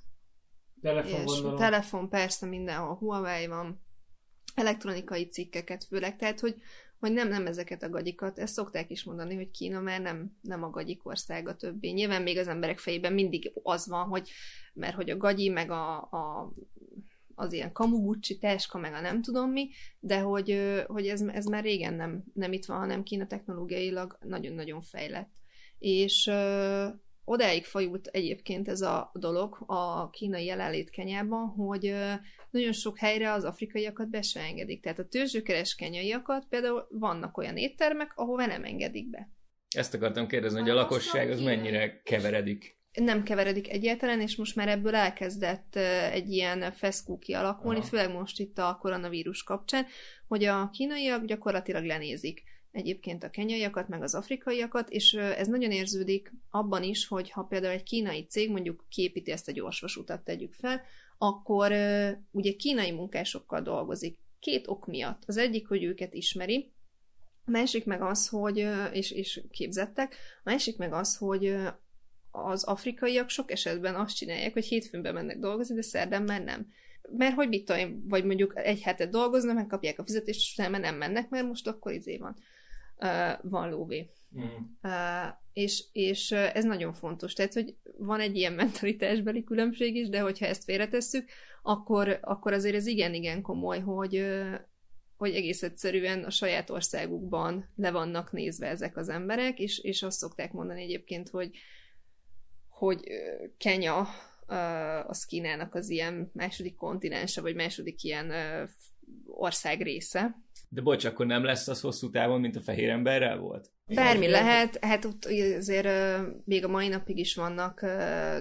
telefon, és telefon persze mindenhol Huawei van, elektronikai cikkeket főleg, tehát hogy hogy nem, nem ezeket a gagyikat. Ezt szokták is mondani, hogy Kína már nem, nem a gagyik országa többé. Nyilván még az emberek fejében mindig az van, hogy mert hogy a gagyi, meg a, a az ilyen kamugucsi teska, meg a nem tudom mi, de hogy, hogy ez, ez már régen nem, nem itt van, hanem Kína technológiailag nagyon-nagyon fejlett. És odáig fajult egyébként ez a dolog a kínai jelenlét Kenyában, hogy nagyon sok helyre az afrikaiakat be se engedik. Tehát a tőzsőkeres kenyaiakat például vannak olyan éttermek, ahova nem engedik be. Ezt akartam kérdezni, hogy a lakosság az mennyire keveredik. Nem keveredik egyáltalán, és most már ebből elkezdett egy ilyen feszkó kialakulni, Aha. főleg most itt a koronavírus kapcsán, hogy a kínaiak gyakorlatilag lenézik egyébként a kenyaiakat, meg az afrikaiakat, és ez nagyon érződik abban is, hogy ha például egy kínai cég mondjuk képíti ezt a gyorsvasutat, tegyük fel, akkor ugye kínai munkásokkal dolgozik. Két ok miatt. Az egyik, hogy őket ismeri, a másik meg az, hogy, és, és képzettek, a másik meg az, hogy az afrikaiak sok esetben azt csinálják, hogy hétfőn bemennek dolgozni, de szerdán már nem. Mert hogy mit tudom, vagy mondjuk egy hetet dolgoznak, megkapják a fizetést, és utána nem mennek, mert most akkor izé van van lóvé. Mm. Uh, és, és ez nagyon fontos. Tehát, hogy van egy ilyen mentalitásbeli különbség is, de hogyha ezt félretesszük, akkor, akkor azért ez igen-igen komoly, hogy, hogy egész egyszerűen a saját országukban le vannak nézve ezek az emberek, és, és azt szokták mondani egyébként, hogy, hogy Kenya az Kínának az ilyen második kontinense, vagy második ilyen ország része, de bocs, akkor nem lesz az hosszú távon, mint a fehér emberrel volt? Bármi lehet, hát ott azért még a mai napig is vannak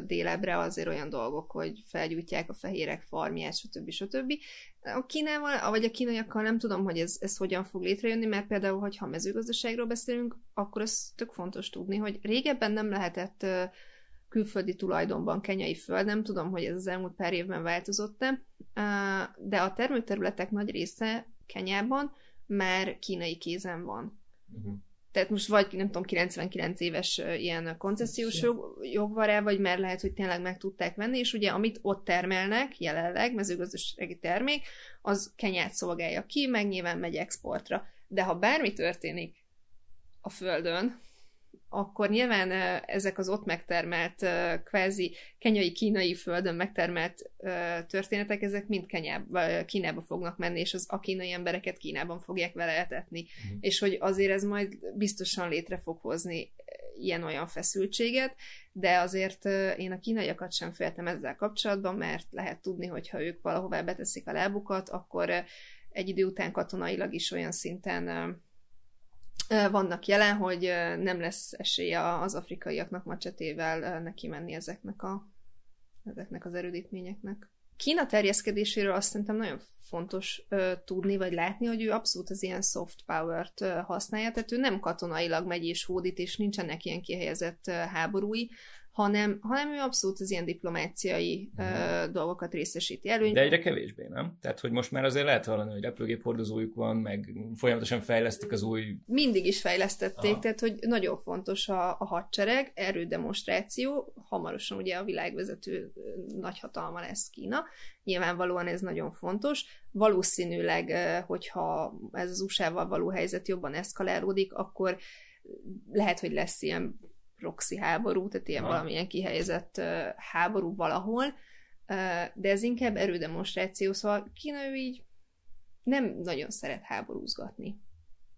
délebre azért olyan dolgok, hogy felgyújtják a fehérek farmját, stb. stb. A Kínával, vagy a kínaiakkal nem tudom, hogy ez, ez hogyan fog létrejönni, mert például, hogyha mezőgazdaságról beszélünk, akkor az tök fontos tudni, hogy régebben nem lehetett külföldi tulajdonban kenyai föld, nem tudom, hogy ez az elmúlt pár évben változott-e, de a termőterületek nagy része Kenyában már kínai kézen van. Uh-huh. Tehát most vagy, nem tudom, 99 éves ilyen koncesziós jog, jog van rá, vagy már lehet, hogy tényleg meg tudták venni, és ugye amit ott termelnek jelenleg, mezőgazdasági termék, az Kenyát szolgálja ki, meg nyilván megy exportra. De ha bármi történik a földön, akkor nyilván ezek az ott megtermelt, kvázi kenyai kínai földön megtermelt történetek, ezek mind Kenyába, Kínába fognak menni, és az a kínai embereket Kínában fogják vele etetni. Mm. És hogy azért ez majd biztosan létre fog hozni ilyen-olyan feszültséget, de azért én a kínaiakat sem féltem ezzel kapcsolatban, mert lehet tudni, hogy ha ők valahová beteszik a lábukat, akkor egy idő után katonailag is olyan szinten vannak jelen, hogy nem lesz esélye az afrikaiaknak macsetével neki menni ezeknek, a, ezeknek az erődítményeknek. Kína terjeszkedéséről azt szerintem nagyon fontos uh, tudni, vagy látni, hogy ő abszolút az ilyen soft power-t uh, használja, tehát ő nem katonailag megy és hódít, és nincsenek ilyen kihelyezett uh, háborúi, hanem, hanem ő abszolút az ilyen diplomáciai mm. uh, dolgokat részesíti előny. De egyre kevésbé, nem? Tehát, hogy most már azért lehet hallani, hogy repülgép hordozójuk van, meg folyamatosan fejlesztik az új... Mindig is fejlesztették, Aha. tehát, hogy nagyon fontos a, a hadsereg, erődemonstráció, hamarosan ugye a világvezető nagyhatalma lesz Kína, nyilvánvalóan ez nagyon fontos. Valószínűleg, hogyha ez az USA-val való helyzet jobban eszkalálódik, akkor lehet, hogy lesz ilyen proxy háború, tehát ilyen ha. valamilyen kihelyezett háború valahol, de ez inkább erődemonstráció, szóval Kína ő így nem nagyon szeret háborúzgatni.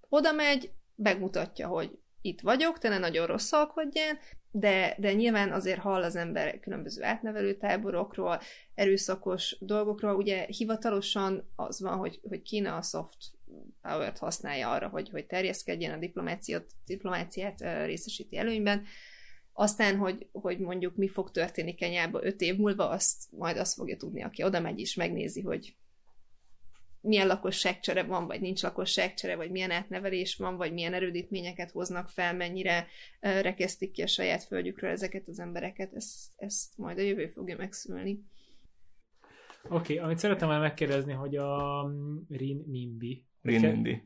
Oda megy, megmutatja, hogy itt vagyok, te ne nagyon rosszalkodjál, de, de nyilván azért hall az ember különböző átnevelő táborokról, erőszakos dolgokról. Ugye hivatalosan az van, hogy, hogy Kína a soft power-t használja arra, hogy, hogy terjeszkedjen, a diplomáciát, diplomáciát részesíti előnyben. Aztán, hogy, hogy mondjuk mi fog történni Kenyába öt év múlva, azt majd azt fogja tudni, aki oda megy és megnézi, hogy milyen lakosságcsere van, vagy nincs lakosságcsere, vagy milyen átnevelés van, vagy milyen erődítményeket hoznak fel, mennyire rekesztik ki a saját földjükről ezeket az embereket, ezt, ezt majd a jövő fogja megszülni. Oké, okay, amit szeretem már megkérdezni, hogy a mm, Rin Mimbi. Rin Mimbi.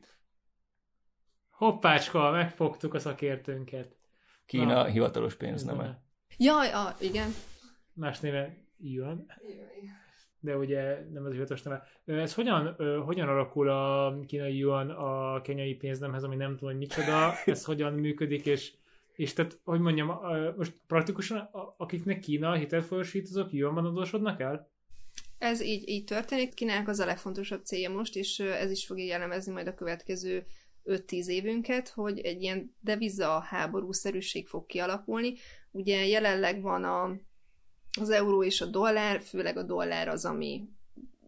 Hoppácska, megfogtuk a szakértőnket. Kína Na, hivatalos pénzneme. Jaj, a, igen. Más néve Yuan de ugye nem az hivatalos neve. Ez hogyan, hogyan alakul a kínai yuan a kenyai pénznemhez, ami nem tudom, hogy micsoda, ez [laughs] hogyan működik, és, és tehát, hogy mondjam, most praktikusan akiknek Kína hitelt folyosít, azok yuanban adósodnak el? Ez így, így történik. Kínának az a legfontosabb célja most, és ez is fogja jellemezni majd a következő 5-10 évünket, hogy egy ilyen deviza háborúszerűség fog kialakulni. Ugye jelenleg van a az euró és a dollár, főleg a dollár az, ami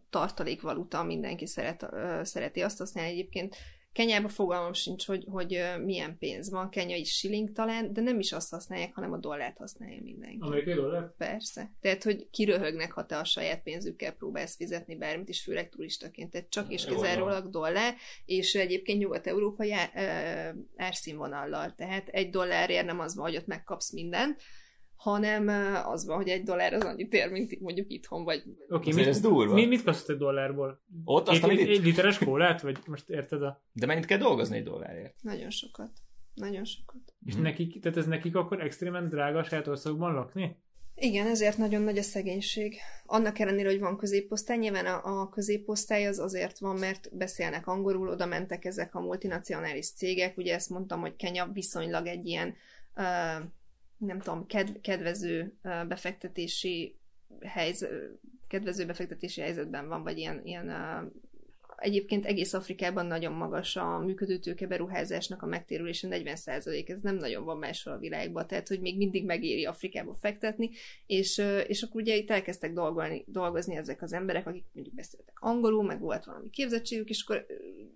tartalékvaluta, mindenki szeret, szereti azt használni egyébként. Kenyában fogalmam sincs, hogy, hogy milyen pénz van, kenyai shilling talán, de nem is azt használják, hanem a dollárt használja mindenki. Amerikai dollár? Persze. Tehát, hogy kiröhögnek, ha te a saját pénzükkel próbálsz fizetni bármit, is főleg turistaként. Tehát csak is kizárólag dollár, és egyébként nyugat-európai árszínvonallal. Tehát egy dollárért nem az van, hogy ott megkapsz mindent, hanem az van, hogy egy dollár az annyit ér, mint mondjuk itthon, vagy... Oké, okay, ez durva. Mi, mit kapsz egy dollárból? Ott azt, egy, egy literes kólát? Vagy most érted a... De mennyit kell dolgozni egy dollárért? Nagyon sokat. Nagyon sokat. És hmm. nekik, tehát ez nekik akkor extrémen drága a saját országban lakni? Igen, ezért nagyon nagy a szegénység. Annak ellenére, hogy van középosztály, nyilván a, a középosztály az azért van, mert beszélnek angolul, oda mentek ezek a multinacionális cégek. Ugye ezt mondtam, hogy Kenya viszonylag egy ilyen uh, nem tudom, ked- kedvező befektetési helyzet, kedvező befektetési helyzetben van, vagy ilyen, ilyen egyébként egész Afrikában nagyon magas a működő beruházásnak a megtérülése, 40%, ez nem nagyon van máshol a világban, tehát hogy még mindig megéri Afrikába fektetni, és, és akkor ugye itt elkezdtek dolgozni, dolgozni ezek az emberek, akik mondjuk beszéltek angolul, meg volt valami képzettségük, és akkor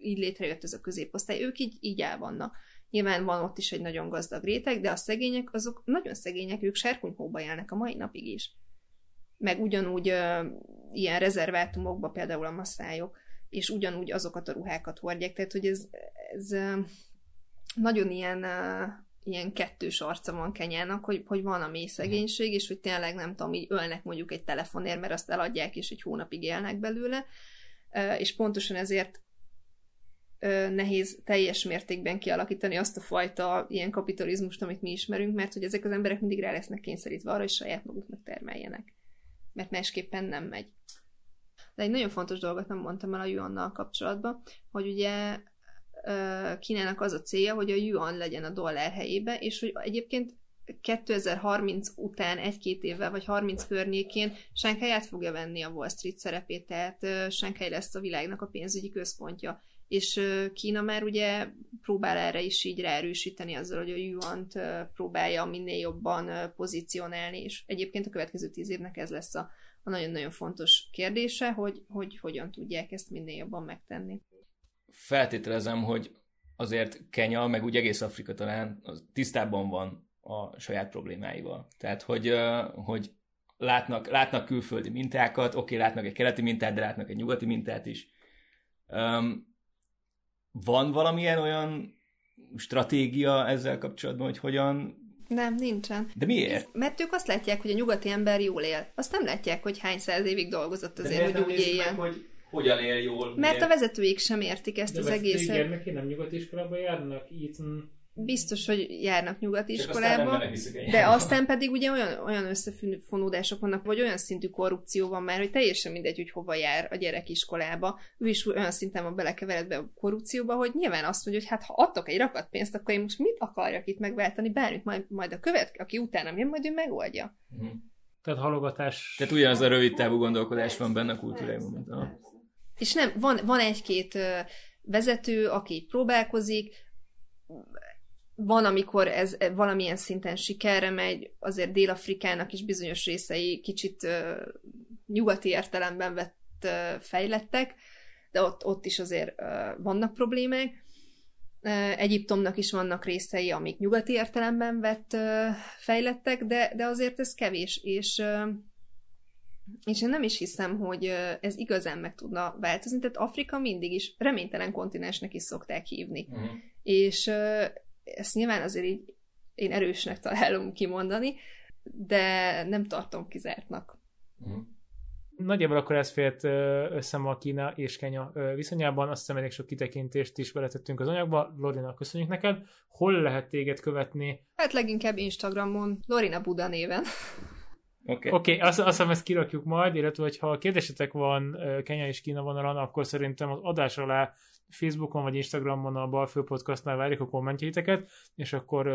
így létrejött ez a középosztály, ők így, így el vannak. Nyilván van ott is egy nagyon gazdag réteg, de a szegények, azok nagyon szegények, ők serkunyhóba élnek a mai napig is. Meg ugyanúgy ö, ilyen rezervátumokba például a masszályok, és ugyanúgy azokat a ruhákat hordják, tehát hogy ez, ez ö, nagyon ilyen, ö, ilyen kettős arca van Kenyának, hogy, hogy van a mély szegénység, és hogy tényleg nem tudom, így ölnek mondjuk egy telefonért, mert azt eladják, és egy hónapig élnek belőle, és pontosan ezért nehéz teljes mértékben kialakítani azt a fajta ilyen kapitalizmust, amit mi ismerünk, mert hogy ezek az emberek mindig rá lesznek kényszerítve arra, hogy saját maguknak termeljenek. Mert másképpen nem megy. De egy nagyon fontos dolgot nem mondtam el a yuannal kapcsolatban, hogy ugye Kínának az a célja, hogy a yuan legyen a dollár helyébe, és hogy egyébként 2030 után egy-két évvel, vagy 30 környékén Shanghai át fogja venni a Wall Street szerepét, tehát Shanghai lesz a világnak a pénzügyi központja és Kína már ugye próbál erre is így ráerősíteni azzal, hogy a yuan próbálja minél jobban pozícionálni, és egyébként a következő tíz évnek ez lesz a, a nagyon-nagyon fontos kérdése, hogy, hogy hogyan tudják ezt minél jobban megtenni. Feltételezem, hogy azért Kenya, meg úgy egész Afrika talán az tisztában van a saját problémáival. Tehát, hogy, hogy látnak, látnak külföldi mintákat, oké, látnak egy keleti mintát, de látnak egy nyugati mintát is. Van valamilyen olyan stratégia ezzel kapcsolatban, hogy hogyan nem, nincsen. De miért? Mert ők azt látják, hogy a nyugati ember jól él. Azt nem látják, hogy hány száz évig dolgozott azért, hogy úgy éljen. Meg, hogy hogyan él jól? Mert miért? a vezetőik sem értik ezt De az egészet. De nem nyugati iskolába járnak? Eton biztos, hogy járnak nyugati iskolába, de aztán pedig ugye olyan, olyan összefonódások vannak, vagy olyan szintű korrupció van már, hogy teljesen mindegy, hogy hova jár a gyerek iskolába. Ő is olyan szinten van belekeveredve a korrupcióba, hogy nyilván azt mondja, hogy hát ha adtok egy rakat pénzt, akkor én most mit akarjak itt megváltani, bármit majd, majd a követ, aki utána jön, majd ő megoldja. Uh-huh. Tehát halogatás. Tehát ugyanaz a rövid távú gondolkodás van benne a kultúrában, mint a... És nem, van, van egy-két vezető, aki próbálkozik, van, amikor ez valamilyen szinten sikerre megy, azért Dél-Afrikának is bizonyos részei kicsit uh, nyugati értelemben vett uh, fejlettek, de ott, ott is azért uh, vannak problémák. Egyiptomnak is vannak részei, amik nyugati értelemben vett fejlettek, de, de azért ez kevés, és és én nem is hiszem, hogy ez igazán meg tudna változni, tehát Afrika mindig is reménytelen kontinensnek is szokták hívni. Uh-huh. És ezt nyilván azért így én erősnek találom kimondani, de nem tartom kizártnak. Uh-huh. Nagyjából akkor ez fért össze a Kína és Kenya viszonyában. Azt hiszem elég sok kitekintést is beletettünk az anyagba. Lorina, köszönjük neked. Hol lehet téged követni? Hát leginkább Instagramon, Lorina Buda néven. Oké, okay. okay, azt, azt hiszem ezt kirakjuk majd, illetve ha kérdésetek van Kenya és Kína vonalon, akkor szerintem az adás alá Facebookon vagy Instagramon a Balfő Podcastnál várjuk a kommentjeiteket, és akkor...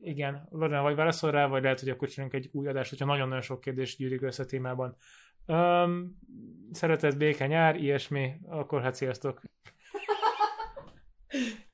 Igen, Lorena vagy válaszol rá, vagy lehet, hogy akkor csinálunk egy új adást, hogyha nagyon-nagyon sok kérdés gyűrik össze a témában. Um, szeretett béke nyár, ilyesmi, akkor hát sziasztok! [laughs]